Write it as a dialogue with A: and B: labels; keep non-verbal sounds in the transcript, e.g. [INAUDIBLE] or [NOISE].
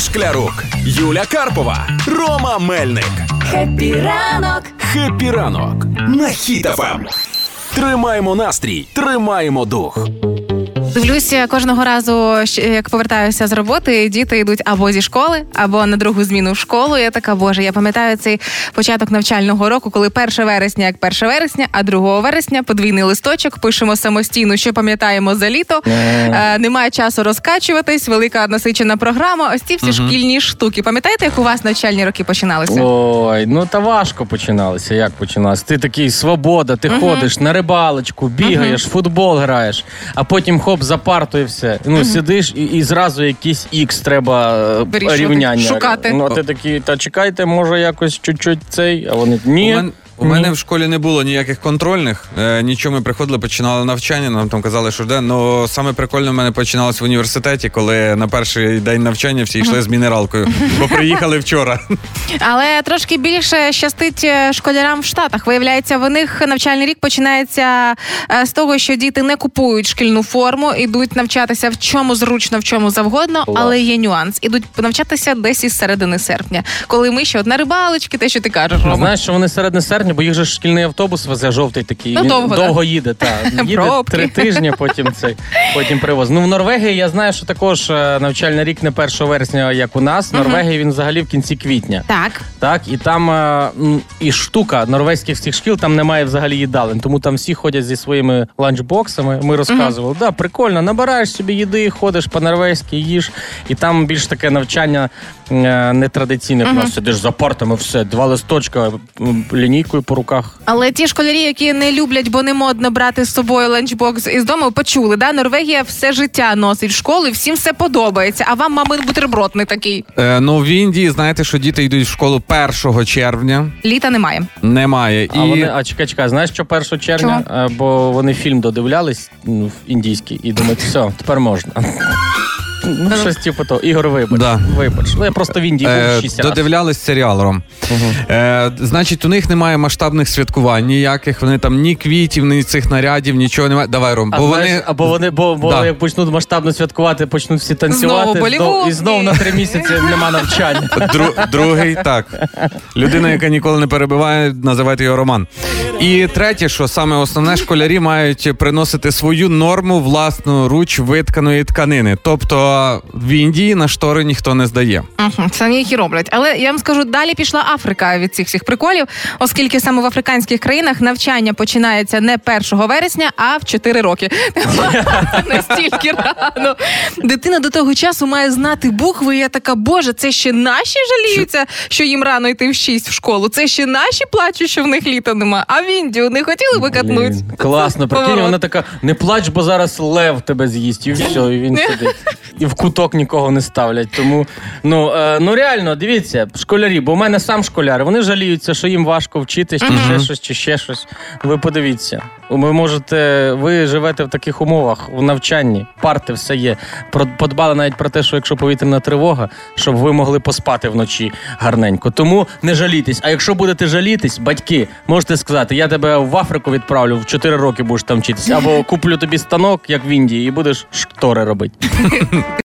A: Шклярук, Юля Карпова, Рома Мельник.
B: Happy ранок!
A: Happy ранок на Хіт FM. Тримаємо настрій, тримаємо дух.
C: Дивлюся кожного разу, як повертаюся з роботи, діти йдуть або зі школи, або на другу зміну в школу. Я така, боже, я пам'ятаю цей початок навчального року, коли 1 вересня як 1 вересня, а 2 вересня подвійний листочок, пишемо самостійно, що пам'ятаємо за літо. Е, немає часу розкачуватись, велика насичена програма. Ось ці всі шкільні штуки. Пам'ятаєте, як у вас навчальні роки починалися?
D: Ой, ну та важко починалося. Як починалося? Ти такий свобода, ти ходиш на рибалочку, бігаєш, футбол граєш, а потім хоп за партою все. Ну сидиш і, і зразу якийсь ікс треба е,
C: Вирішувати,
D: рівняння.
C: шукати.
D: Ну а ти такий, та чекайте, може якось чуть-чуть цей, а вони ні.
E: У, мен, у мене в школі не було ніяких контрольних. Е, нічого ми приходили, починали навчання. Нам там казали, що де. Ну саме прикольно в мене починалось в університеті, коли на перший день навчання всі йшли з мінералкою, бо приїхали вчора.
C: Але трошки більше щастить е, школярам в Штатах. Виявляється, в них навчальний рік починається е, з того, що діти не купують шкільну форму, ідуть навчатися в чому зручно, в чому завгодно,
D: Клас.
C: але є нюанс. Ідуть навчатися десь із середини серпня, коли ми ще от на рибалочки, те, що ти кажеш, Рома.
D: Знаєш, що вони середини серпня, бо їх же ж шкільний автобус везе жовтий такий.
C: Ну,
D: він
C: довго,
D: довго їде, так. [LAUGHS] Їде
C: Пробки.
D: три тижні, потім цей потім привоз. Ну в Норвегії я знаю, що також е, навчальний рік не 1 вересня, як у нас. В Норвегії він взагалі в кінці квітня.
C: Так,
D: Так, і там е, м, і штука норвезьких всіх шкіл там немає взагалі їдалень, тому там всі ходять зі своїми ланчбоксами. Ми розказували, да, прикольно, набираєш собі їди, ходиш по-норвезьки, їж, і там більш таке навчання е, нетрадиційне. У нас сидиш за партами, все, два листочка, м, лінійкою по руках.
C: але ті школярі, які не люблять, бо не модно брати з собою ланчбокс із дому, почули, да? Норвегія все життя носить в школу, і всім все подобається. А вам мамин бутерброд не такий.
E: Е, ну в Індії знаєте, що діти йдуть в школу 1 червня.
C: Літа немає.
E: Немає.
D: А вони, а чекай, чекай, знаєш, що 1 червня? Е, Бо вони фільм додивлялись ну, в індійський і думають, все, тепер можна. Ну, щось типу того. Ігор, вибач.
E: Да.
D: Вибач. Ну, я просто в Індії був 6 разів.
E: додивлялись серіал Ром. Е, значить, у них немає масштабних святкувань ніяких. Вони там ні квітів, ні цих нарядів, нічого немає. Давай, Ром,
D: А
E: бо
D: знаєш,
E: вони.
D: або вони, бо, бо
E: Да.
D: як почнуть масштабно святкувати, почнуть всі танцювати,
C: Знову Болівуд.
D: і знов на три місяці нема навчання.
E: Дру- другий так. Людина, яка ніколи не перебиває, називайте його Роман. І третє, що саме основне, школярі мають приносити свою норму власну руч витканої тканини. Тобто в Індії на штори ніхто не здає.
C: Угу, це їх і роблять. Але я вам скажу, далі пішла Африка від цих всіх приколів, оскільки саме в африканських країнах навчання починається не 1 вересня, а в 4 роки. [LAUGHS] Настільки рано. Дитина до того часу має знати букви. І я така, боже, це ще наші жаліються, що їм рано йти в 6 в школу. Це ще наші плачуть, що в них літа нема. А в Індію не хотіли би катнуть.
D: Класно, прикинь, вона така, не плач, бо зараз лев тебе з'їсть, і все, і він сидить. І в куток нікого не ставлять. Тому ну, е, ну реально, дивіться, школярі, бо в мене сам школяр, вони жаліються, що їм важко вчитись, чи ще щось, чи ще щось. Ви подивіться. Ви можете, ви живете в таких умовах, в навчанні, парти все є. Про, подбали навіть про те, що якщо повітряна тривога, щоб ви могли поспати вночі гарненько. Тому не жалітесь. А якщо будете жалітись, батьки, можете сказати, я тебе в Африку відправлю, в 4 роки будеш там вчитися, або куплю тобі станок, як в Індії, і будеш штори робити.